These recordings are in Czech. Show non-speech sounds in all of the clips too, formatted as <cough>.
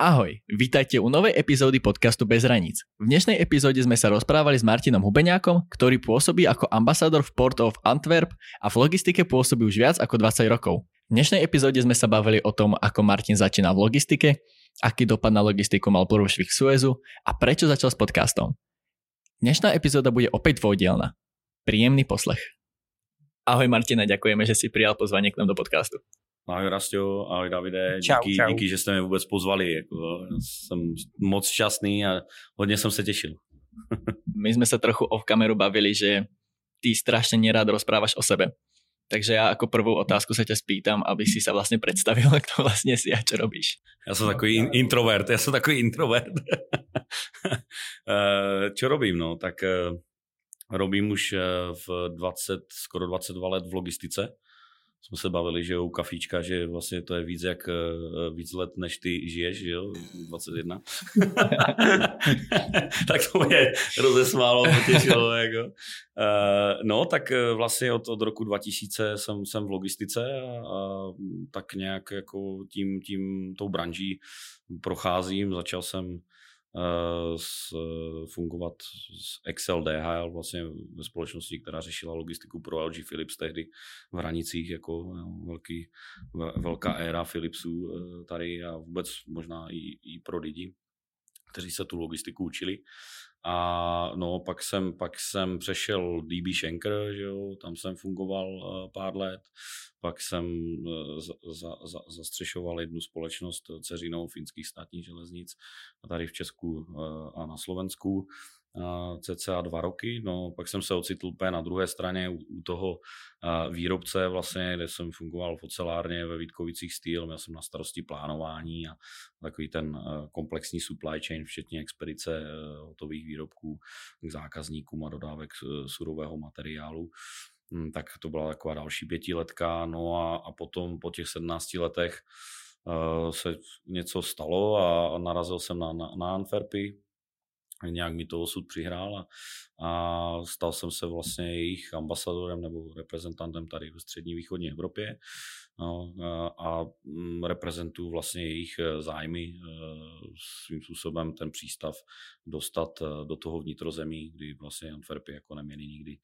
Ahoj, vítajte u novej epizódy podcastu Bez hraníc. V dnešnej epizóde sme sa rozprávali s Martinom Hubeňákom, ktorý pôsobí ako ambasador v Port of Antwerp a v logistike pôsobí už viac ako 20 rokov. V dnešnej epizóde sme sa bavili o tom, ako Martin začínal v logistike, aký dopad na logistiku mal prúšvih Suezu a prečo začal s podcastom. Dnešná epizóda bude opäť dvojdielna. Príjemný poslech. Ahoj Martina, ďakujeme, že si prijal pozvanie k nám do podcastu. Ahoj Rastio, ahoj Davide, čau, díky, čau. díky, že jste mě vůbec pozvali. Jako, jsem moc šťastný a hodně jsem se těšil. My jsme se trochu off kameru bavili, že ty strašně nerád rozprávaš o sebe. Takže já jako prvou otázku se tě spýtam, aby si se vlastně představil, <laughs> kdo vlastně si a čo robíš. Já jsem takový in- introvert, já jsem takový introvert. <laughs> Eh, čo robím, no, tak eh, robím už eh, v 20, skoro 22 let v logistice. Jsme se bavili, že u kafíčka, že vlastně to je víc jak eh, víc let, než ty žiješ, že jo, 21. <laughs> tak to mě rozesmálo, potěšilo, jako. Uh, no, tak eh, vlastně od, od roku 2000 jsem, jsem v logistice a, a tak nějak jako tím, tím tou branží procházím. Začal jsem s, fungovat s Excel DHL vlastně ve společnosti, která řešila logistiku pro LG Philips tehdy v hranicích jako velký, velká éra Philipsů uh, tady a vůbec možná i, i pro lidi, kteří se tu logistiku učili. A no, pak jsem, pak jsem přešel DB Schenker, že jo, tam jsem fungoval uh, pár let, pak jsem uh, za, za, za, zastřešoval jednu společnost ceřinou finských státních železnic tady v Česku a na Slovensku cca dva roky, no pak jsem se ocitl úplně na druhé straně u, u toho výrobce vlastně, kde jsem fungoval v ocelárně ve Vítkovicích Steel, měl jsem na starosti plánování a takový ten komplexní supply chain, včetně expedice hotových výrobků k zákazníkům a dodávek surového materiálu. Hm, tak to byla taková další pětiletka, no a, a potom po těch 17 letech uh, se něco stalo a narazil jsem na, na, na Antwerpy, nějak mi to osud přihrál a, a stal jsem se vlastně jejich ambasadorem nebo reprezentantem tady v střední východní Evropě no, a, a reprezentuju vlastně jejich e, zájmy e, svým způsobem ten přístav dostat e, do toho vnitrozemí, kdy vlastně Antwerpy jako neměli nikdy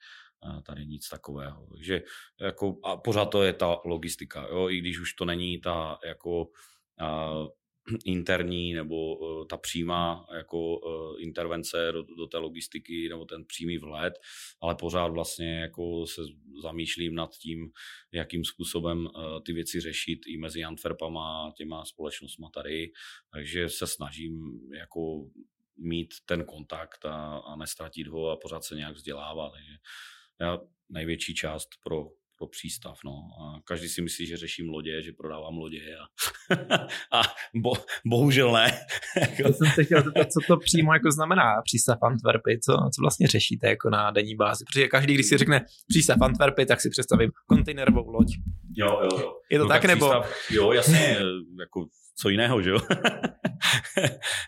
tady nic takového. Takže jako, a pořád to je ta logistika, jo? i když už to není ta jako <clears throat> interní nebo uh, ta přímá jako uh, intervence do, do té logistiky nebo ten přímý vhled, ale pořád vlastně jako se zamýšlím nad tím, jakým způsobem uh, ty věci řešit i mezi Antwerpama a těma společnostma tady, takže se snažím jako mít ten kontakt a, a nestratit ho a pořád se nějak vzdělávat. Takže já největší část pro pro přístav. No. A každý si myslí, že řeším lodě, že prodávám lodě a, <laughs> a bo, bohužel ne. <laughs> Já jsem se chtěl zeptat, co to přímo jako znamená přístav Antwerpy, co, co vlastně řešíte jako na denní bázi, protože každý, když si řekne přístav Antwerpy, tak si představím kontejnerovou loď. Jo, jo, jo. Je to no, tak, tak nebo? Přístav, jo, jasně, <laughs> jako co jiného, že jo?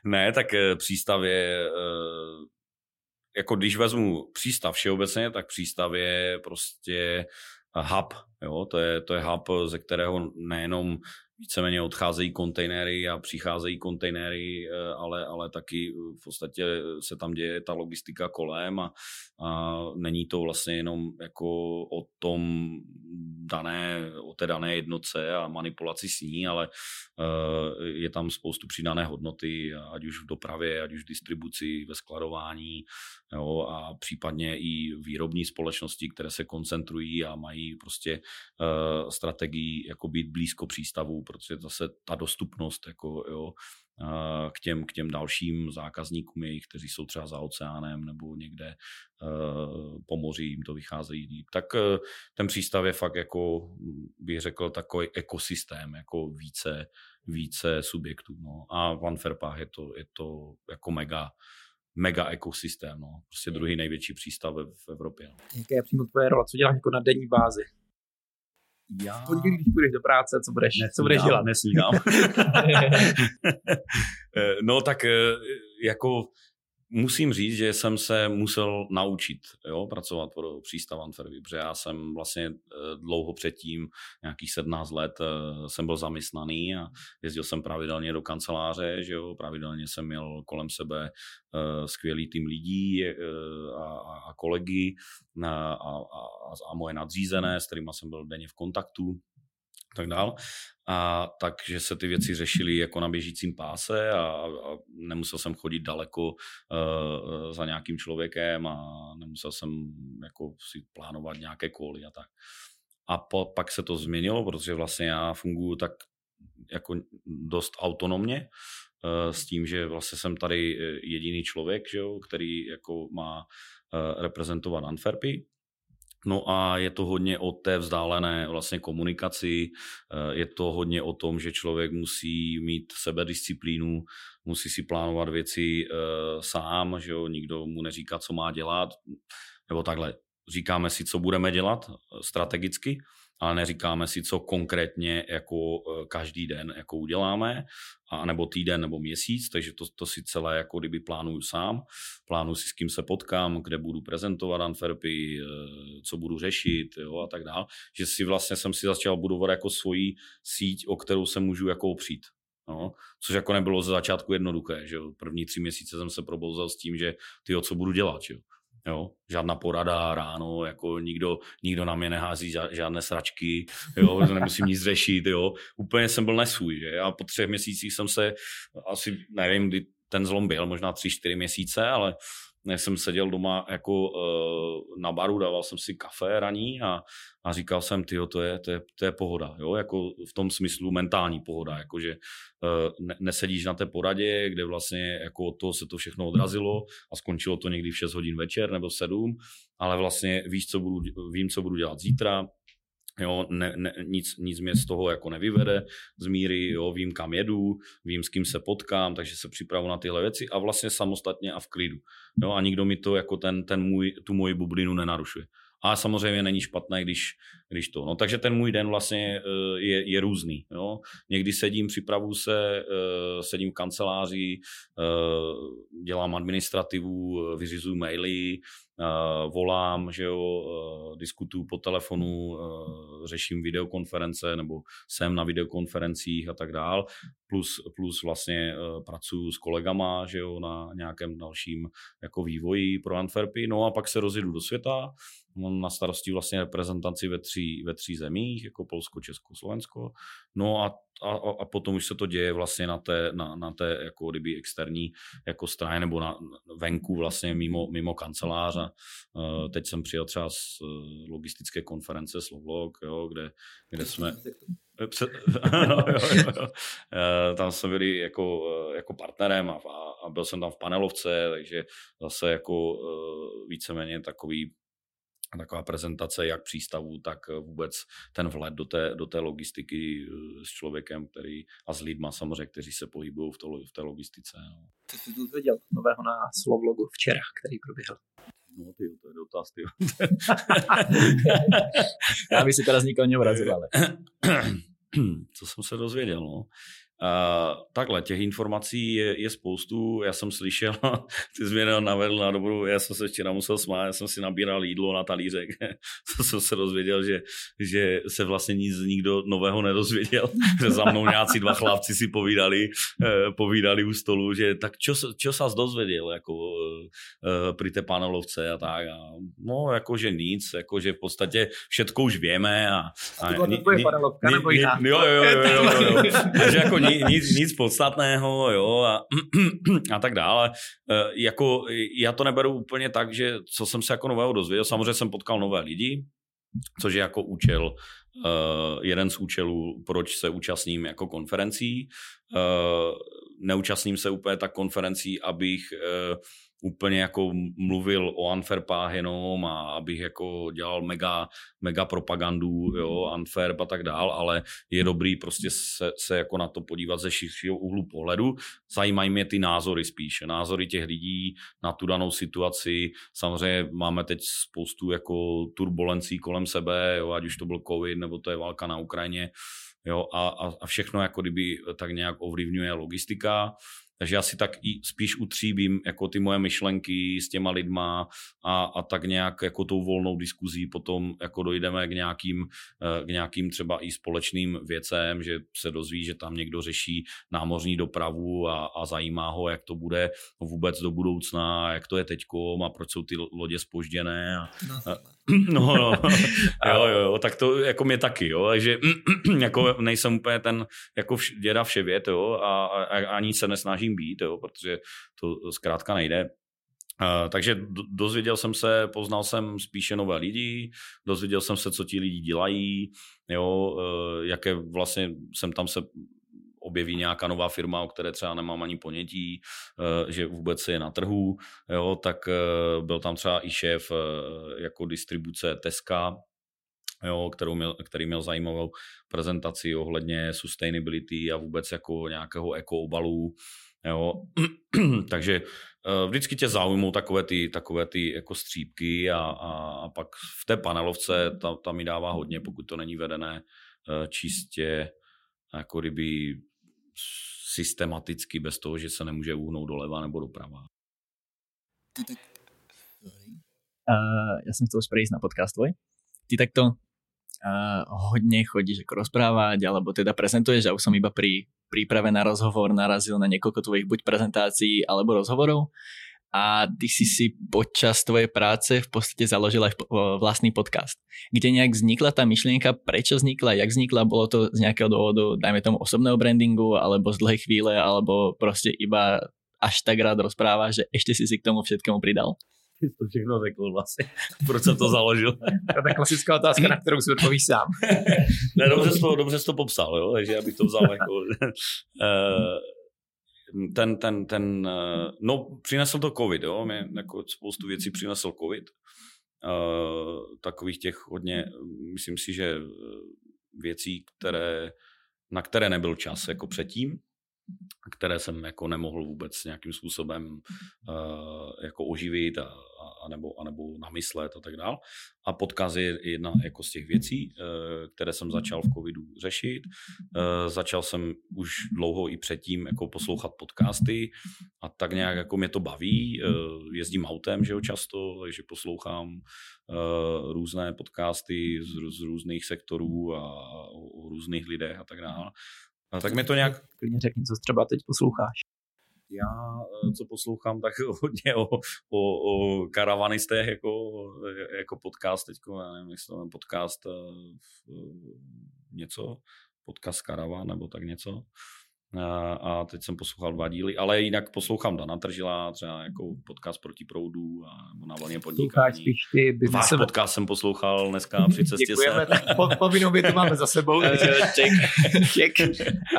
ne, tak eh, přístav je eh, jako když vezmu přístav všeobecně, tak přístav je prostě hub. Jo? To, je, to je hub, ze kterého nejenom víceméně odcházejí kontejnery a přicházejí kontejnery, eh, ale, ale taky v podstatě se tam děje ta logistika kolem a, a není to vlastně jenom jako o tom dané, o té dané jednotce a manipulaci s ní, ale uh, je tam spoustu přidané hodnoty, ať už v dopravě, ať už v distribuci, ve skladování jo, a případně i výrobní společnosti, které se koncentrují a mají prostě strategii jako být blízko přístavu, protože zase ta dostupnost jako, jo, k těm, k těm dalším zákazníkům jejich, kteří jsou třeba za oceánem nebo někde po moři, jim to vycházejí líp. Tak e, ten přístav je fakt jako, bych řekl, takový ekosystém, jako více, více subjektů. No. A v Antwerpách je to, je to jako mega, mega ekosystém, no. prostě druhý největší přístav v Evropě. No. Jaké je přímo tvoje role? Co děláš jako na denní bázi? Já... Pondělí, když půjdeš do práce, co budeš, nesnídám, co budeš dělat? Nesnídám. <laughs> no tak jako musím říct, že jsem se musel naučit jo, pracovat pro přístav Antwerpy, protože já jsem vlastně eh, dlouho předtím, nějakých 17 let, eh, jsem byl zaměstnaný a jezdil jsem pravidelně do kanceláře, že jo, pravidelně jsem měl kolem sebe eh, skvělý tým lidí a, a kolegy a, a, a moje nadřízené, s kterými jsem byl denně v kontaktu tak dál. A takže se ty věci řešily jako na běžícím páse a, a nemusel jsem chodit daleko uh, za nějakým člověkem a nemusel jsem jako si plánovat nějaké koly a tak. A po, pak se to změnilo, protože vlastně já funguji tak jako dost autonomně, uh, s tím, že vlastně jsem tady jediný člověk, že jo, který jako má uh, reprezentovat Antwerpy, No a je to hodně o té vzdálené vlastně komunikaci, eh, je to hodně o tom, že člověk musí mít sebedisciplínu, musí si plánovat věci eh, sám, že jo, nikdo mu neříká, co má dělat, nebo takhle, říkáme si, co budeme dělat eh, strategicky, ale neříkáme si, co konkrétně jako e, každý den jako uděláme, a nebo týden nebo měsíc, takže to, to si celé jako kdyby plánuju sám. Plánuju si, s kým se potkám, kde budu prezentovat Antwerpy, e, co budu řešit jo, a tak dále. Že si vlastně jsem si začal budovat jako svoji síť, o kterou se můžu jako opřít. No, což jako nebylo ze začátku jednoduché, že jo. První tři měsíce jsem se probouzel s tím, že ty co budu dělat, že jo. Jo, žádná porada ráno, jako nikdo, nikdo na mě nehází žádné sračky, jo, nemusím nic řešit, jo. Úplně jsem byl nesvůj, že? A po třech měsících jsem se, asi nevím, kdy ten zlom byl, možná tři, čtyři měsíce, ale než jsem seděl doma jako uh, na baru, dával jsem si kafe raní a, a říkal jsem, tyjo, to je, to, je, to je pohoda, jo, jako v tom smyslu mentální pohoda, jakože uh, ne, nesedíš na té poradě, kde vlastně jako od toho se to všechno odrazilo a skončilo to někdy v 6 hodin večer nebo 7, ale vlastně víš, co budu, vím, co budu dělat zítra, Jo, ne, ne, nic, nic mě z toho jako nevyvede z míry, jo, vím, kam jedu, vím, s kým se potkám, takže se připravu na tyhle věci a vlastně samostatně a v klidu. Jo, a nikdo mi to jako ten, ten můj, tu moji bublinu nenarušuje. A samozřejmě není špatné, když, když to. No, takže ten můj den vlastně eh, je, je různý. Jo. Někdy sedím, připravu se, eh, sedím v kanceláři, eh, dělám administrativu, vyřizuju maily, volám, že jo, diskutuju po telefonu, řeším videokonference nebo jsem na videokonferencích a tak dál. Plus, plus vlastně pracuji s kolegama, že jo, na nějakém dalším jako vývoji pro Antwerpy. No a pak se rozjedu do světa, Mám na starosti vlastně reprezentaci ve tří, ve tří zemích, jako Polsko, Česko, Slovensko. No a, a, a potom už se to děje vlastně na té, na, na té jako kdyby externí jako straně nebo na venku vlastně mimo, mimo kancelář. A, uh, teď jsem přijel třeba z uh, logistické konference Slovlog, jo, kde, kde jsme... Před, <laughs> no, jo, jo, jo. E, tam jsme byli jako, jako partnerem a, a byl jsem tam v panelovce, takže zase jako víceméně takový taková prezentace jak přístavu, tak eh, vůbec ten vhled do té, do té logistiky eh, s člověkem, který a s lidma samozřejmě, kteří se pohybují v, to, v té logistice. No. Co jsi dozvěděl nového na Slovlogu včera, který proběhl? No ty, to je dotaz, ty. <laughs> Já bych si teraz nikoho neurazil, ale... <coughs> Co jsem se dozvěděl, no? Uh, takhle, těch informací je, je spoustu. Já jsem slyšel, <laughs> ty jsi mě navedl na dobrou, já jsem se včera musel smát, já jsem si nabíral jídlo na talířek. <laughs> to jsem se dozvěděl, že, že se vlastně nic nikdo nového nedozvěděl. <laughs> že za mnou nějací dva chlapci si povídali, uh, povídali u stolu, že tak čo, čo sa dozvěděl jako uh, pri té panelovce a tak. A, no, jakože nic, jakože v podstatě všetko už víme. A, a, a to byla tvoje panelovka nebo jiná? Jo, jo, jo, jo, jo, jo. Takže jako nic, nic podstatného, jo, a, <clears throat> a tak dále. E, jako, já to neberu úplně tak, že co jsem se jako nového dozvěděl, samozřejmě jsem potkal nové lidi, což je jako účel, uh, jeden z účelů, proč se účastním jako konferencí. Uh, neúčastním se úplně tak konferencí, abych uh, úplně jako mluvil o Antwerpách jenom a abych jako dělal mega, mega propagandu, jo, Antwerp a tak dál, ale je dobrý prostě se, se jako na to podívat ze širšího úhlu pohledu. Zajímají mě ty názory spíše, názory těch lidí na tu danou situaci. Samozřejmě máme teď spoustu jako turbulencí kolem sebe, jo, ať už to byl covid, nebo to je válka na Ukrajině, jo, a, a, a všechno jako kdyby tak nějak ovlivňuje logistika Takže já si tak i spíš utříbím jako ty moje myšlenky s těma lidma a, a tak nějak jako tou volnou diskuzí potom jako dojdeme k nějakým, eh, k nějakým třeba i společným věcem, že se dozví, že tam někdo řeší námořní dopravu a, a zajímá ho, jak to bude vůbec do budoucna, jak to je teďko a proč jsou ty lodě spožděné. A, no. <clears throat> No, no. <laughs> jo, jo, jo, tak to jako mě taky, jo, takže <clears throat> jako nejsem úplně ten jako vš, děda vševět, jo, a, a, ani se nesnažím být, jo, protože to zkrátka nejde. Uh, takže dozvěděl jsem se, poznal jsem spíše nové lidi, dozvěděl jsem se, co ti lidi dělají, jo, uh, jaké vlastně jsem tam se objeví nějaká nová firma, o které třeba nemám ani ponětí, eh, že vůbec je na trhu, jo, tak eh, byl tam třeba i šéf eh, jako distribuce Teska, jo, kterou měl, který měl zajímavou prezentaci ohledně sustainability a vůbec jako nějakého ekoobalu, jo. <clears throat> Takže vždycky tě zaujmou takové ty, takové ty jako střípky a, a, a pak v té panelovce ta, ta mi dává hodně, pokud to není vedené čistě jako kdyby systematicky bez toho, že se nemůže uhnout doleva nebo doprava. Uh, ja som chcel prejsť na podcast tvoj. Ty takto uh, hodne chodíš ako rozprávať, alebo teda prezentuješ, a už som iba pri príprave na rozhovor narazil na niekoľko tvojich buď prezentácií alebo rozhovorov a ty si si počas tvojej práce v podstate založil aj vlastný podcast, kde nejak vznikla tá myšlienka, prečo vznikla, jak vznikla, bolo to z nejakého dôvodu, dajme tomu osobného brandingu, alebo z dlhej chvíle, alebo proste iba až tak rád rozpráva, že ešte si si k tomu všetkému pridal? to všechno řekl vlastně. <laughs> Proč jsem to založil? <laughs> to je klasická otázka, na kterou si odpovíš sám. ne, dobře jsi to, dobře jsi to popsal, jo? takže abych to vzal jako... uh, <laughs> ten, ten, ten, eh, no přinesl to covid, jo, mě jako spoustu věcí přinesl covid, uh, takových těch hodně, myslím si, že eh, věcí, které, na které nebyl čas jako předtím, které jsem jako nemohl vůbec nějakým způsobem uh, jako oživit a, a, a, nebo, a nebo namyslet a tak dál. A podcast je jedna jako z těch věcí, uh, které jsem začal v covidu řešit. Uh, začal jsem už dlouho i předtím jako poslouchat podcasty a tak nějak jako mě to baví. Uh, jezdím autem, že jo, často, takže poslouchám různé podcasty z, z různých sektorů a o, různých lidech a tak dále. No, tak mi to nějak... Klidně řekni, co třeba teď posloucháš. Já, eh, co poslouchám, tak <laughs> hodně o, o, o karavanistech, jako, jako podcast teďko, já nevím, jestli to podcast uh, něco, podcast karavan nebo tak něco a teď jsem poslouchal dva díly, ale jinak poslouchám Dana Tržila, třeba jako podcast proti proudu a na vlně podnikání. spíš ty. Váš podcast jsem poslouchal dneska <laughs> při cestě Děkujeme, se. po, povinnou větu máme za sebou. <laughs> Ček. <laughs> Ček.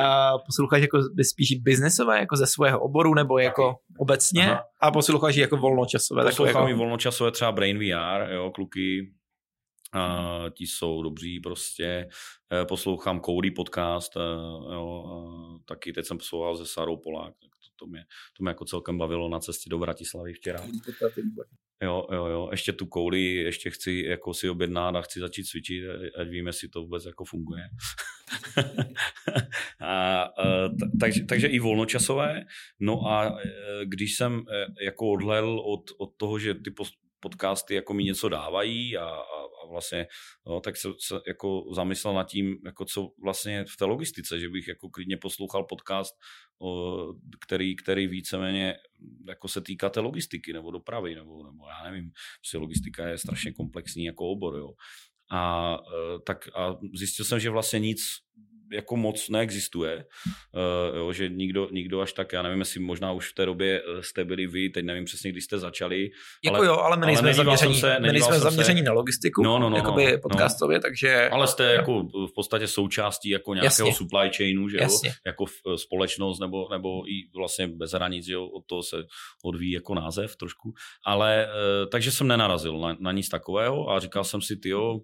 A posloucháš jako spíš biznesové, jako ze svého oboru, nebo jako Taky. obecně? Aha. A posloucháš jako volnočasové? Poslouchám jako... i volnočasové, třeba Brain VR, jo, kluky, Uh, ti jsou dobří prostě. Uh, poslouchám Cody podcast, uh, jo, taky teď jsem poslouchal se Sarou Polák, tak to, to, mě, to mě jako celkem bavilo na cestě do Bratislavy včera. Jo, jo, jo, ještě tu kouli, ještě chci jako si objednat a chci začít cvičit, ať víme, jestli to vůbec jako funguje. <laughs> a, a, takže, takže i volnočasové. No a když jsem jako odhlel od, od toho, že ty podcasty jako mi něco dávají a, a, a vlastně, no, tak se, se jako zamyslel nad tím, jako co vlastně v té logistice, že bych jako klidně poslouchal podcast, o, který, který víceméně jako se týká té logistiky nebo dopravy, nebo, nebo já nevím, prostě logistika je strašně komplexní jako obor, jo. A, e, tak, a zjistil jsem, že vlastně nic jako moc neexistuje, uh, jo, že nikdo, nikdo až tak, já nevím, jestli možná už v té době eh, jste byli vy, teď nevím přesně, kdy jste začali. Jako ale, jo, ale my nejsme zaměření, se, my nejsme zaměření se... na logistiku, no, no, no, jakoby no, podcastově, no. takže... Ale jste jo. jako v podstatě součástí jako nějakého Jasně. supply chainu, že jo, Jasně. jako eh, společnost nebo, nebo i vlastně bez hranic, jo, od toho se odvíjí jako název trošku, ale takže jsem nenarazil na, na nic takového a říkal jsem si, ty jo,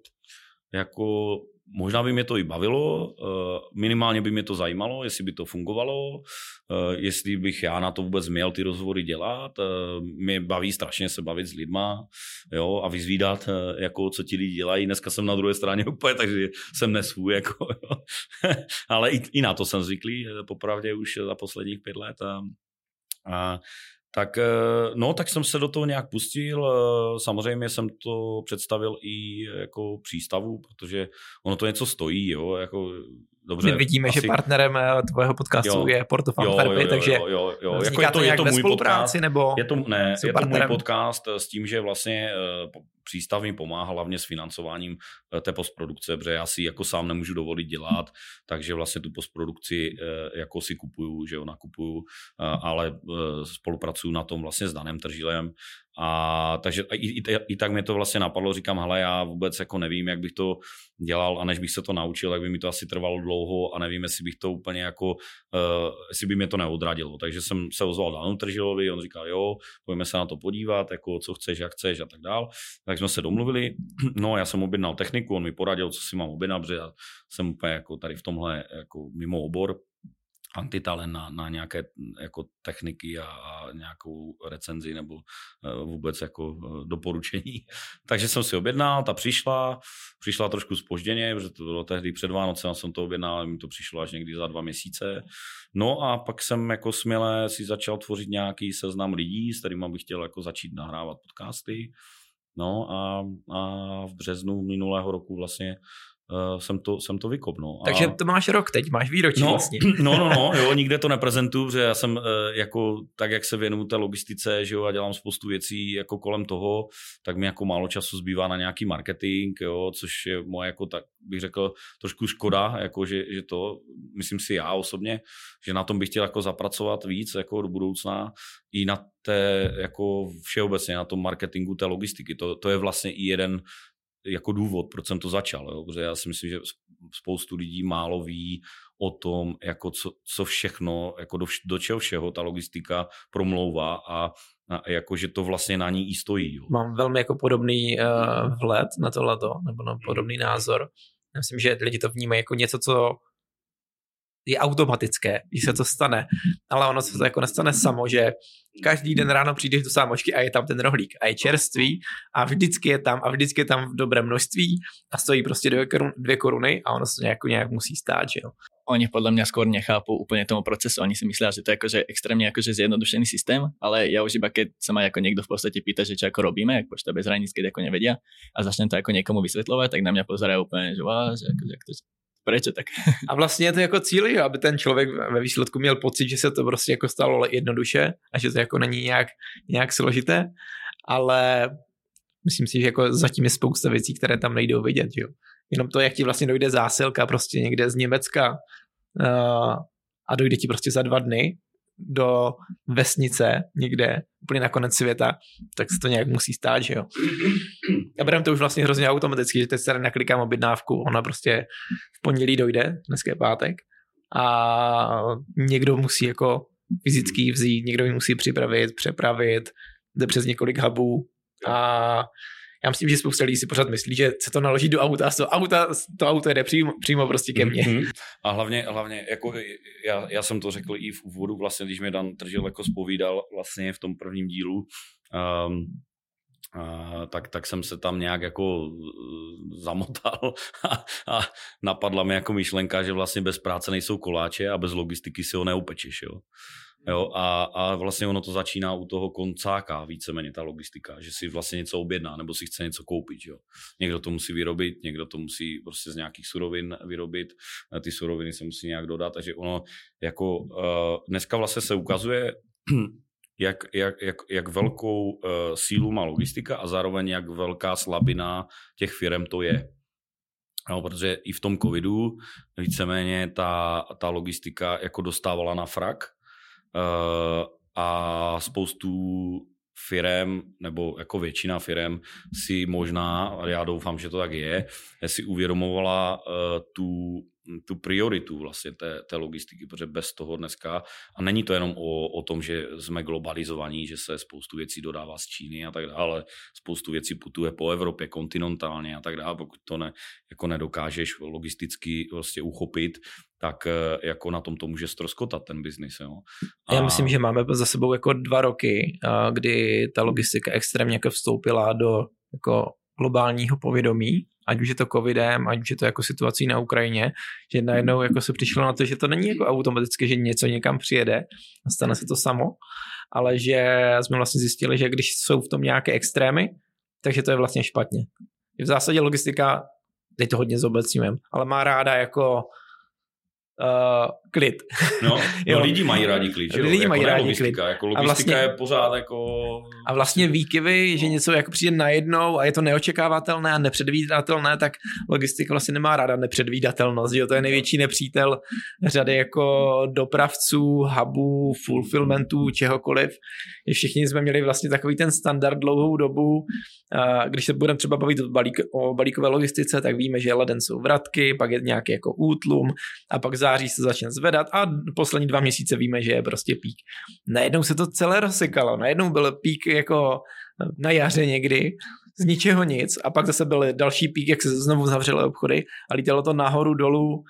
jako možná by mě to i bavilo, eh, minimálně by mě to zajímalo, jestli by to fungovalo, eh, jestli bych já na to vůbec měl ty rozhovory dělat. Eh, mě baví strašně se bavit s lidma jo, a vyzvídat, jako, co ti lidi dělají. Dneska jsem na druhé straně <laughs> úplně, takže jsem nesvůj. Jako, <laughs> Ale i, i na to jsem zvyklý, popravdě už za posledních pět let. A, A, tak, eh, no, tak jsem se do toho nějak pustil. Eh, samozřejmě jsem to představil i jako přístavu, protože ono to něco stojí, jo, jako Dobře, My vidíme, asi... že partnerem eh, tvého podcastu jo, je Porto Antwerpy, takže jo, jo, jo. Jako je to, je to můj podcast, nebo je to, ne, je to můj podcast s tím, že vlastně přístav mi pomáhá hlavně s financováním té postprodukce, protože já si jako sám nemůžu dovolit dělat, takže vlastně tu postprodukci jako si kupuju, že jo, nakupuju, ale spolupracuju na tom vlastně s Danem Tržilem a takže i, i, i tak mě to vlastně napadlo, říkám, hele, já vůbec jako nevím, jak bych to dělal a než bych se to naučil, tak by mi to asi trvalo dlouho a nevím, jestli bych to úplně jako, uh, jestli by mě to neodradilo. Takže jsem se ozval Danu Tržilovi, on říkal, jo, pojďme se na to podívat, jako co chceš, jak chceš a tak dál. Tak jsme se domluvili, <clears throat> no já jsem objednal techniku, on mi poradil, co si mám objednat, protože já jsem úplně jako tady v tomhle jako mimo obor, antitalent na, na nějaké jako techniky a, a nějakou recenzi nebo uh, vůbec jako uh, doporučení. <laughs> Takže jsem si objednal, ta přišla, přišla trošku spožděně, protože to bylo tehdy před Vánocem, jsem to objednal, mi to přišlo až někdy za dva měsíce. No a pak jsem jako směle si začal tvořit nějaký seznam lidí, s kterými bych chtěl jako začít nahrávat podcasty. No a, a v březnu minulého roku vlastně uh, jsem, to, jsem to vykopnul. Takže to máš rok teď, máš výročí no, vlastně. <clears throat> No, no, no, <laughs> jo, nikde to neprezentuju, protože já jsem uh, jako, tak jak se věnuju té logistice, že jo, a dělám spoustu věcí jako kolem toho, tak mi jako málo času zbývá na nějaký marketing, jo, což je moje jako tak bych řekl trošku škoda, jako že, že to, myslím si já osobně, že na tom bych chtěl jako zapracovat víc jako do budoucna i na té jako všeobecně na tom marketingu té logistiky. To, to je vlastně i jeden jako důvod, proč jsem to začal. Jo? Protože já si myslím, že spoustu lidí málo ví o tom, jako co, co všechno, jako do, do čeho všeho ta logistika promlouvá a, a jako, že to vlastně na ní i stojí. Jo? Mám velmi jako podobný uh, vhled na tohleto, nebo na podobný názor. Já myslím, že lidi to vnímají jako něco, co je automatické, když se to stane, ale ono se to jako nestane samo, že každý den ráno přijdeš do sámošky a je tam ten rohlík a je čerstvý a vždycky je tam a vždycky je tam v dobrém množství a stojí prostě dvě, korun, dvě koruny a ono se nějak, nějak musí stát, že jo. Oni podle mě skôr nechápou úplně tomu procesu. Oni si myslí, že to je jakože extrémně jakože zjednodušený systém, ale já už iba keď sa ma jako někdo v podstatě pýta, že čo jako robíme, jak pošta bez hranic, keď jako nevedia a začne to jako někomu vysvětlovat, tak na mě pozerají úplně, že, wow, že, jako, že Proč tak? a vlastně je to jako cíl, jo, aby ten člověk ve výsledku měl pocit, že se to prostě jako stalo jednoduše a že to jako není nějak, nějak složité, ale myslím si, že jako zatím je spousta věcí, které tam nejdou vidět, jo. Jenom to, jak ti vlastně dojde zásilka prostě někde z Německa uh, a dojde ti prostě za dva dny do vesnice někde úplně na konec světa, tak se to nějak musí stát, že jo. Já berem to už vlastně hrozně automaticky, že teď se naklikám objednávku, ona prostě v pondělí dojde, dneska je pátek, a někdo musí jako fyzicky vzít, někdo ji musí připravit, přepravit, jde přes několik hubů a já myslím, že spousta lidí si pořád myslí, že se to naloží do auta, to, auta, to auto jde přímo, přímo prostě ke mně. Mm-hmm. A hlavně, hlavně jako já, já, jsem to řekl i v úvodu, vlastně, když mi Dan Tržil jako spovídal vlastně v tom prvním dílu, um, tak, tak jsem se tam nějak jako uh, zamotal <laughs> a, a napadla mi jako myšlenka, že vlastně bez práce nejsou koláče a bez logistiky si ho neupečeš. Jo? Jo, a, a vlastně ono to začíná u toho koncáka víceméně ta logistika, že si vlastně něco objedná nebo si chce něco koupit. Jo. Někdo to musí vyrobit, někdo to musí prostě z nějakých surovin vyrobit, ty suroviny se musí nějak dodat, takže ono jako uh, dneska vlastně se ukazuje, <clears throat> jak, jak, jak, jak velkou uh, sílu má logistika a zároveň jak velká slabina těch firm to je. No, protože i v tom covidu víceméně ta, ta logistika jako dostávala na frak, Eh, a spoustu firem, nebo jako většina firem si možná, já doufám, že to tak je, si uvědomovala uh, tu tu prioritu vlastně té, té logistiky, protože bez toho dneska, a není to jenom o, o tom, že jsme globalizovaní, že se spoustu věcí dodává z Číny a tak dále, spoustu věcí putuje po Evropě kontinentálně a tak dále, pokud to ne, jako nedokážeš logisticky vlastně uchopit, tak eh, jako na tom to může stroskotat ten biznis. Jo. A... Já myslím, že máme za sebou jako dva roky, kdy ta logistika extrémně jako vstoupila do jako globálního povědomí, ať už je to covidem, ať už je to jako situací na Ukrajině, že najednou jako se přišlo na to, že to není jako automaticky, že něco někam přijede a stane se to samo, ale že jsme vlastně zjistili, že když jsou v tom nějaké extrémy, takže to je vlastně špatně. V zásadě logistika, teď to hodně zobecňujeme, ale má ráda jako uh, klid. No, <laughs> no lidi mají rádi klid, že Lidi jako mají rádi logistika, klid. Jako logistika A vlastně- je pořád jako... A vlastně výkyvy, že něco jako přijde najednou a je to neočekávatelné a nepředvídatelné, tak logistika vlastně nemá ráda nepředvídatelnost, že jo? to je největší nepřítel řady jako dopravců, hubů, fulfillmentů, čehokoliv. Všichni jsme měli vlastně takový ten standard dlouhou dobu, a když se budeme třeba bavit o, balík, o balíkové logistice, tak víme, že leden jsou vratky, pak je nějaký jako útlum a pak v září se začne zvedat a poslední dva měsíce víme, že je prostě pík. Najednou se to celé rozsekalo, najednou byl pík jako na jaře někdy, z ničeho nic a pak zase byl další pík, jak se znovu zavřely obchody a lítalo to nahoru dolů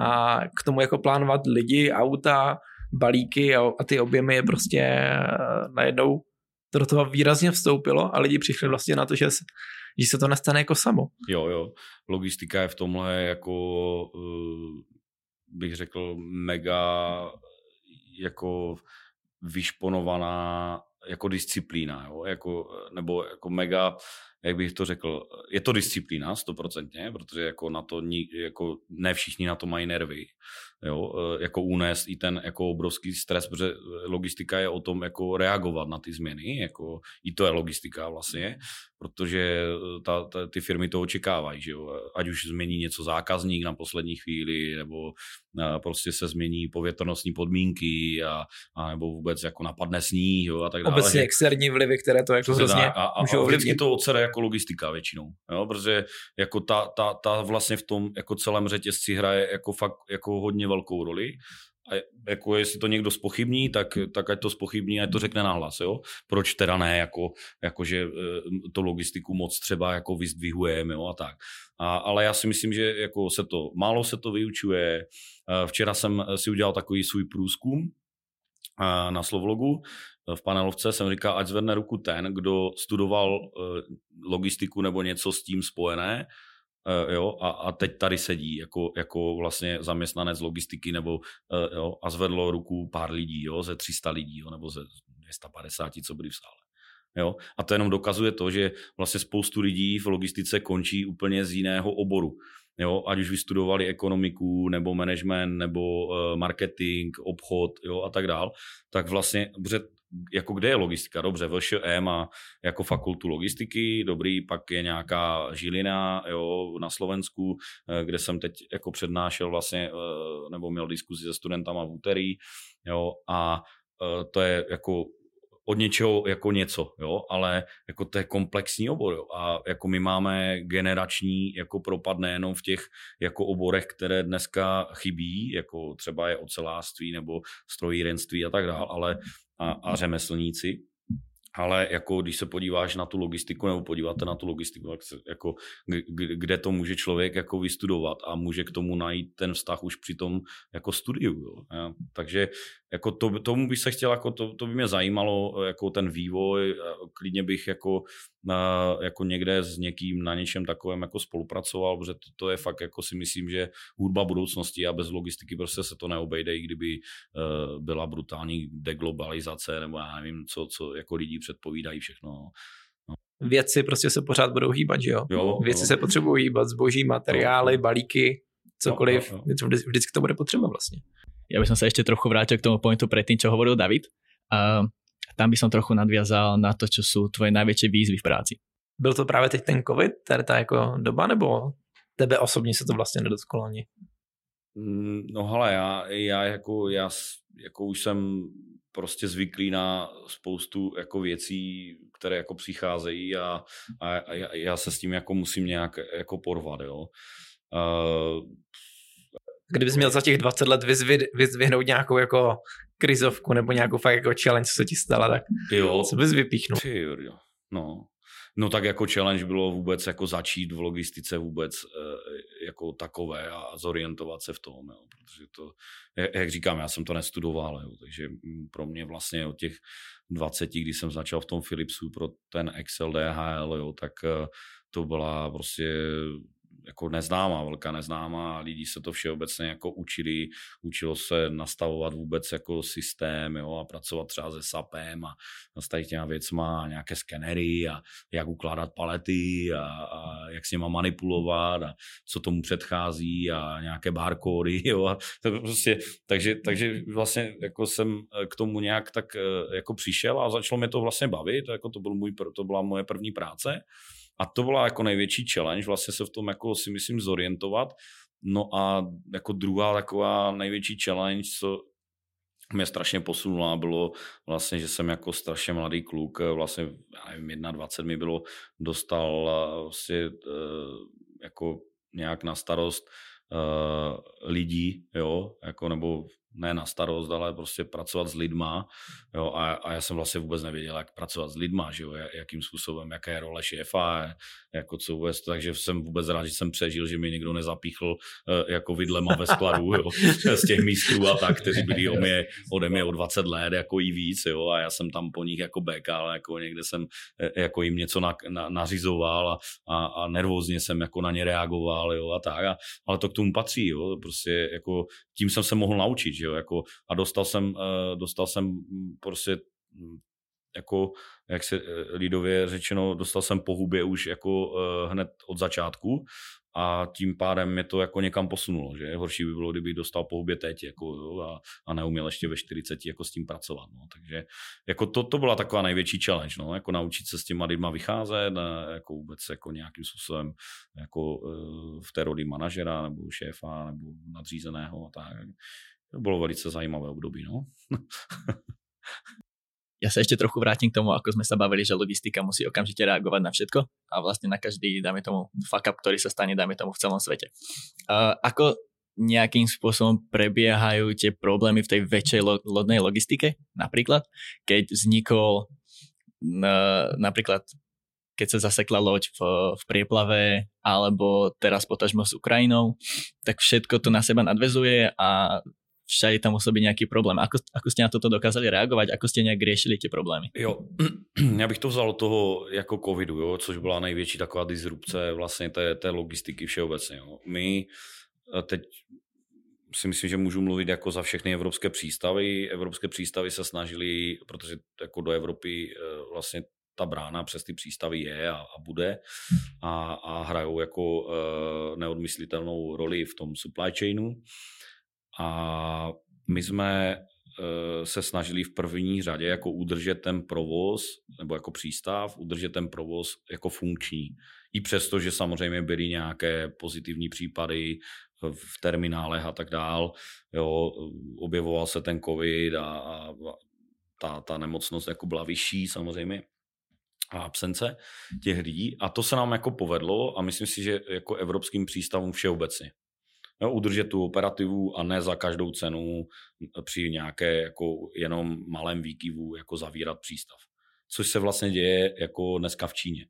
a k tomu jako plánovat lidi, auta, balíky a, ty objemy je prostě eh, najednou to do toho výrazně vstoupilo a lidi přišli vlastně na to, že, se- že se to nestane jako samo. Jo, jo. Logistika je v tomhle jako, uh, bych řekl, mega jako vyšponovaná jako disciplína, jo? Jako, nebo jako mega, jak bych to řekl, je to disciplína stoprocentně, protože jako na to jako ne všichni na to mají nervy, jo? Eh, jako unést i ten jako obrovský stres, protože logistika je o tom jako reagovat na ty změny, jako i to je logistika vlastně, protože eh, ta, ta, ty firmy to očekávají, že jo? ať už změní něco zákazník na poslední chvíli, nebo prostě se změní povětrnostní podmínky a, a nebo vůbec jako napadne sníh jo, a tak dále. Obecně externí vlivy, které to jako hrozně a, a, můžou a vždycky to ocere jako logistika většinou, jo, protože jako ta, ta, ta vlastně v tom jako celém řetězci hraje jako fakt jako hodně velkou roli a jako jestli to někdo spochybní, tak, tak ať to spochybní, ať to řekne nahlas, jo. Proč teda ne, jako, jako že eh, to logistiku moc třeba jako vyzdvihujeme, jo, a tak. A, ale já si myslím, že jako se to, málo se to vyučuje. Eh, Včera jsem si udělal takový svůj průzkum eh, na Slovlogu, v panelovce jsem říkal, ať zvedne ruku ten, kdo studoval eh, logistiku nebo něco s tím spojené, eh, jo, a, a teď tady sedí jako, jako vlastně zaměstnanec logistiky nebo, eh, jo, a zvedlo ruku pár lidí, jo, ze 300 lidí, jo, nebo ze 250, co byli v sále. Jo? A to jenom dokazuje to, že vlastně spoustu lidí v logistice končí úplně z jiného oboru. Jo? Ať už vystudovali ekonomiku, nebo management, nebo uh, marketing, obchod jo? a tak dál, tak vlastně, jako kde je logistika? Dobře, VŠE má jako fakultu logistiky, dobrý, pak je nějaká Žilina jo, na Slovensku, eh, kde jsem teď jako přednášel vlastně, eh, nebo měl diskuzi se studentama v úterý, jo, a eh, to je jako od něčeho jako něco, jo, ale jako to je komplexní obor, jo, a jako my máme generační jako propad nejenom v těch jako oborech, které dneska chybí, jako třeba je ocelářství nebo strojírenství a tak dále, ale a, a řemeslníci, ale jako když se podíváš na tu logistiku nebo podíváte na tu logistiku, tak se, jako, kde to může člověk jako vystudovat a může k tomu najít ten vztah už při tom jako studiu. Jo. A, takže jako to, tomu bych se chtěl, jako to, to by mě zajímalo, jako ten vývoj, klidně bych jako, na, jako někde s někým na něčem takovém jako spolupracoval, protože to, to je fakt, jako si myslím, že hudba budoucnosti a bez logistiky prostě se to neobejde, i kdyby uh, byla brutální deglobalizace, nebo já nevím, co, co jako lidi předpovídají všechno. no. Věci prostě se pořád budou hýbat, že jo? Jo, Věci jo. se potřebují hýbat, zboží, materiály, balíky, cokoliv, Jo, jo, jo. Vždy- vždy- vždycky to bude potřeba vlastně. Ja by som sa ešte trochu vrátil k tomu pointu predtým, čo hovoril David. A tam by som trochu nadviazal na to, čo sú tvoje najväčšie výzvy v práci. Byl to právě teď ten covid, tady ta jako doba, nebo tebe osobně se to vlastně nedotklo ani? Mm, No hele, já, já, jako, já jako už jsem prostě zvyklý na spoustu jako věcí, které jako přicházejí a, a, a já, se s tím jako musím nějak jako porvat, jo. Uh, Kdybys měl za těch 20 let vyzvih, vyzvihnout nějakou jako krizovku nebo nějakou fakt jako challenge, co se ti stala, tak jo, co bys vypíchnul? Ty, jo. No. No tak jako challenge bylo vůbec jako začít v logistice vůbec eh, jako takové a zorientovat se v tom, jo, protože to, jak- říkám, já jsem to nestudoval, jo, takže pro mě vlastně od těch 20, když jsem začal v tom Philipsu pro ten Excel DHL, jo, tak, eh, to byla prostě jako neznámá, velká neznámá lidi se to všeobecně jako učili, učilo se nastavovat vůbec jako systém jo, a pracovat třeba se SAPem a s tady těma věcma a nějaké skenery a jak ukládat palety a, a jak s nima manipulovat a co tomu předchází a nějaké barkódy, <laughs> jo, a to prostě, takže, takže vlastně jako jsem k tomu nějak tak jako přišel a začalo mě to vlastně bavit, jako to, byl můj, to byla moje první práce a to byla jako největší challenge, vlastně se v tom jako si myslím zorientovat. No a jako druhá taková největší challenge, co mě strašně posunula, bylo vlastně, že jsem jako strašně mladý kluk, vlastně, já nevím, 21 mi bylo, dostal vlastně jako nějak na starost uh, lidí, jo, jako nebo ne na starost, ale prostě pracovat s lidma, jo, a, a já jsem vlastně vůbec nevěděl, jak pracovat s lidma, že jo, jakým způsobem, jaká je role šéfa, jako co vůbec, takže jsem vůbec rád, že jsem přežil, že mi někdo nezapíchl uh, jako vidlema ve skladu, jo, <laughs> z těch mistrů a tak, kteří byli o mě, ode mě o 20 let, jako i víc, jo, a já jsem tam po nich jako bekal, jako někde jsem eh, jako jim něco na, na, nařizoval a, a, a nervózně jsem jako na ně reagoval, jo, a tak, a, ale to k tomu patří, jo, prostě jako tím jsem se mohl naučit, že jo, jako a dostal jsem, uh, dostal jsem prostě mm, jako, jak se eh, lidově řečeno, dostal jsem po hubě už jako uh, hned od začátku a tím pádem mě to jako někam posunulo, že horší by bylo, kdybych dostal po hubě teď jako, jo, a, a neuměl ještě ve 40 jako s tím pracovat, no. takže jako to, to byla taková největší challenge, no, jako naučit se s těma lidma vycházet, a jako vůbec jako nějakým způsobem jako uh, v té roli manažera nebo šéfa nebo nadřízeného a tak. To bylo velice zajímavé období, no. ja sa ešte trochu vrátim k tomu, ako sme sa bavili, že logistika musí okamžite reagovať na všetko a vlastne na každý, dáme tomu, fuck up, ktorý sa stane, dáme tomu v celom svete. Uh, ako nejakým spôsobom prebiehajú tie problémy v tej väčšej lo- lodnej logistike, napríklad, keď vznikol uh, napríklad keď sa zasekla loď v, v prieplave, alebo teraz potažmo s Ukrajinou, tak všetko to na seba nadvezuje a všade tam musí být nějaký problém. Ako, ako jste na toto dokázali reagovat? Ako jste nějak riešili ty problémy? Jo, <clears throat> já bych to vzal od toho jako covidu, jo, což byla největší taková disrupce vlastně té, té logistiky všeobecně. Jo. My teď si myslím, že můžu mluvit jako za všechny evropské přístavy. Evropské přístavy se snažili, protože jako do Evropy eh, vlastně ta brána přes ty přístavy je a, a bude a, a hrajou jako uh, neodmyslitelnou roli v tom supply chainu. A my jsme eh, se snažili v první řadě jako udržet ten provoz, nebo jako přístav, udržet ten provoz jako funkční. I přesto, že samozřejmě byly nějaké pozitivní případy v terminálech a tak dál. Jo, objevoval se ten covid a, a ta, ta nemocnost jako byla vyšší samozřejmě a absence těch lidí. A to se nám jako povedlo a myslím si, že jako evropským přístavům všeobecně no, udržet tu operativu a ne za každou cenu při nějaké jako jenom malém výkyvu jako zavírat přístav. Což se vlastně děje jako dneska v Číně.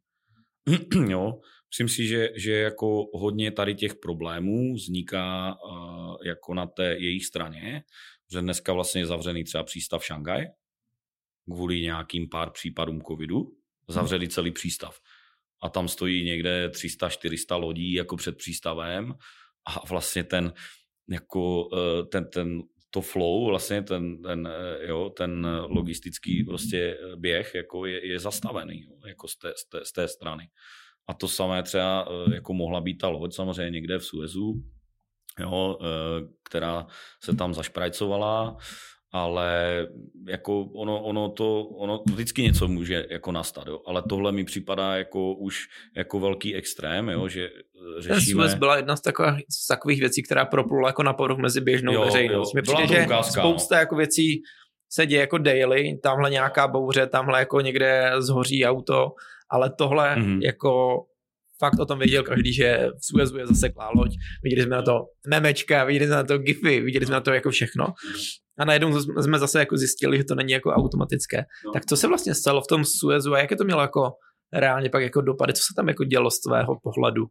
<clears throat> jo, myslím si, že, že jako hodně tady těch problémů vzniká uh, jako na té jejich straně, že dneska vlastně je zavřený třeba přístav Šangaj kvůli nějakým pár případům covidu, zavřeli celý přístav. A tam stojí někde 300-400 lodí jako před přístavem a vlastně ten, jako, eh, ten, ten, to flow, vlastně ten, ten, eh, jo, ten logistický prostě běh jako je, je zastavený jo, jako z té, z, té, z té strany. A to samé třeba eh, jako mohla být ta loď samozřejmě někde v Suezu, jo, která se tam zašprajcovala, ale jako ono, ono to, ono vždycky něco může jako nastat, jo. ale tohle mi připadá jako už jako velký extrém, jo, že eh, řešíme... Ten byla jedna z takových, z takových věcí, která proplula jako na povrch mezi běžnou jo, veřejností. Mi přijde, že ukázka, spousta no. jako věcí se děje jako daily, tamhle nějaká bouře, tamhle jako někde zhoří auto, ale tohle mm-hmm. jako fakt o tom věděl každý, že v Suezu je zase loď. Viděli jsme na to memečka, viděli jsme na to gify, viděli jsme na to jako všechno. A najednou jsme zase jako zjistili, že to není jako automatické. No. Tak co se vlastně stalo v tom Suezu a jaké to mělo jako reálně pak jako dopady? Co se tam jako dělo z tvého pohledu?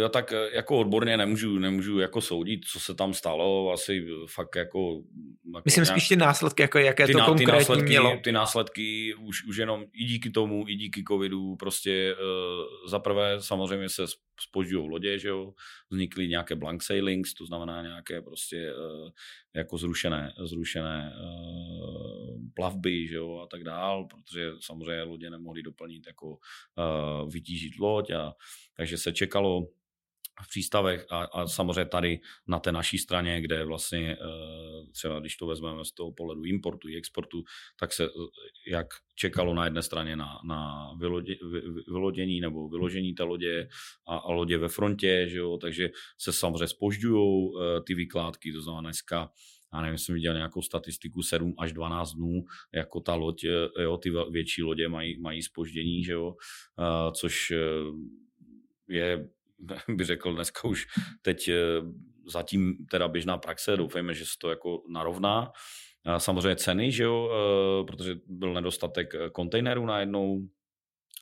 Jo, tak eh, jako odborně nemůžu, nemůžu jako soudit, co se tam stalo, asi fakt jako... jako Myslím nějak... spíš ty následky, jako jaké ty to konkrétně ty následky, mělo. Ty následky už, už jenom i díky tomu, i díky covidu, prostě uh, zaprvé samozřejmě se spožďují lodě, že jo, vznikly nějaké blank sailings, to znamená nějaké prostě uh, jako zrušené, zrušené uh, plavby, že jo, a tak dál, protože samozřejmě lodě nemohly doplnit jako uh, vytížit loď a takže se čekalo v přístavech a, a samozřejmě tady na té naší straně, kde vlastně třeba když to vezmeme z toho pohledu importu i exportu, tak se jak čekalo na jedné straně na, na vylodě, vy, vylodění nebo vyložení té lodě a, a lodě ve frontě, že jo, takže se samozřejmě spožďují ty vykládky, to znamená dneska já nevím, jsem viděl nějakou statistiku 7 až 12 dnů, jako ta loď, jo, ty větší lodě mají, mají spoždění, že jo, což je <laughs> bych řekl dneska už teď eh, zatím teda běžná praxe, doufejme, že se to jako narovná. Samozřejmě ceny, že jo, eh, protože byl nedostatek eh, kontejnerů najednou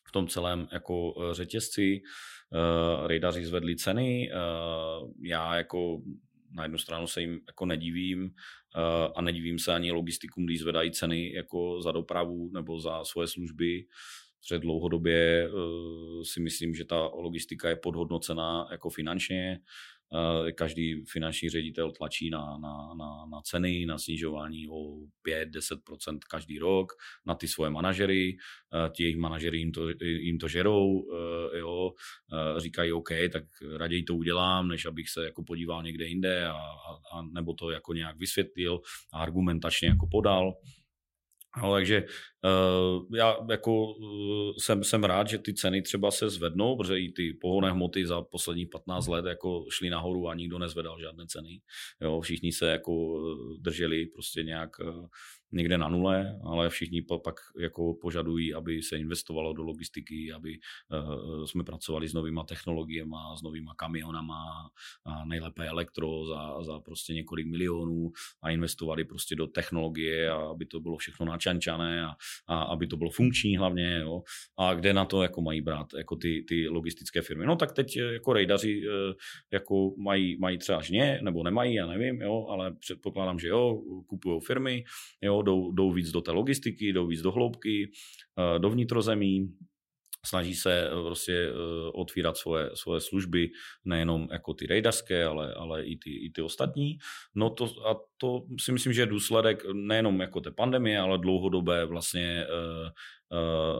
v tom celém jako řetězci. Rejdaři zvedli ceny, já jako na jednu stranu se jim jako nedivím a nedivím se ani logistikům, když zvedají ceny jako za dopravu nebo za svoje služby protože dlouhodobě uh, si myslím, že ta logistika je podhodnocená jako finančně. Uh, každý finanční ředitel tlačí na, na, na, na ceny, na snižování o 5-10% každý rok, na ty svoje manažery. Uh, ti jejich manažery jim to, jim to žerou, jo, říkají OK, tak raději to udělám, než abych se jako podíval někde jinde a, a, a nebo to jako nějak vysvětlil a argumentačně jako podal. No, takže uh, já jako uh, jsem, jsem rád, že ty ceny třeba se zvednou, protože i ty pohonné hmoty za posledních 15 let jako šly nahoru a nikdo nezvedal žádné ceny. Jo, všichni se jako drželi prostě nějak uh, někde na nule, ale všichni pak jako požadují, aby se investovalo do logistiky, aby uh, jsme pracovali s novýma technologiemi, s novýma kamionama a nejlépe elektro za, za prostě několik milionů a investovali prostě do technologie a aby to bylo všechno načančané a, a aby to bylo funkční hlavně, jo. A kde na to jako mají brát jako ty, ty logistické firmy. No tak teď jako rejdaři jako mají, mají třeba žně, nebo nemají, já nevím, jo, ale předpokládám, že jo, kupují firmy, jo, jdou, jdou víc do té logistiky, jdou víc do hloubky, eh, do vnitrozemí, snaží se eh, prostě eh, otvírat svoje, svoje služby, nejenom jako ty rejdařské, ale, ale i, ty, i ty ostatní. No to, a to si myslím, že je důsledek nejenom jako té pandemie, ale dlouhodobé vlastně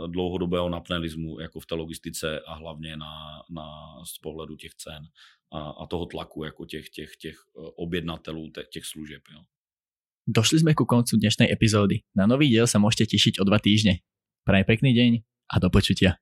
dlouhodobého napnelismu jako v té logistice a hlavně na, na, z pohledu těch cen a, a toho tlaku jako těch, těch, těch objednatelů těch, těch služeb. Jo. Došli sme ku koncu dnešnej epizódy. Na nový diel sa môžete tešiť o dva týždne. Prajem pekný deň a do počutia.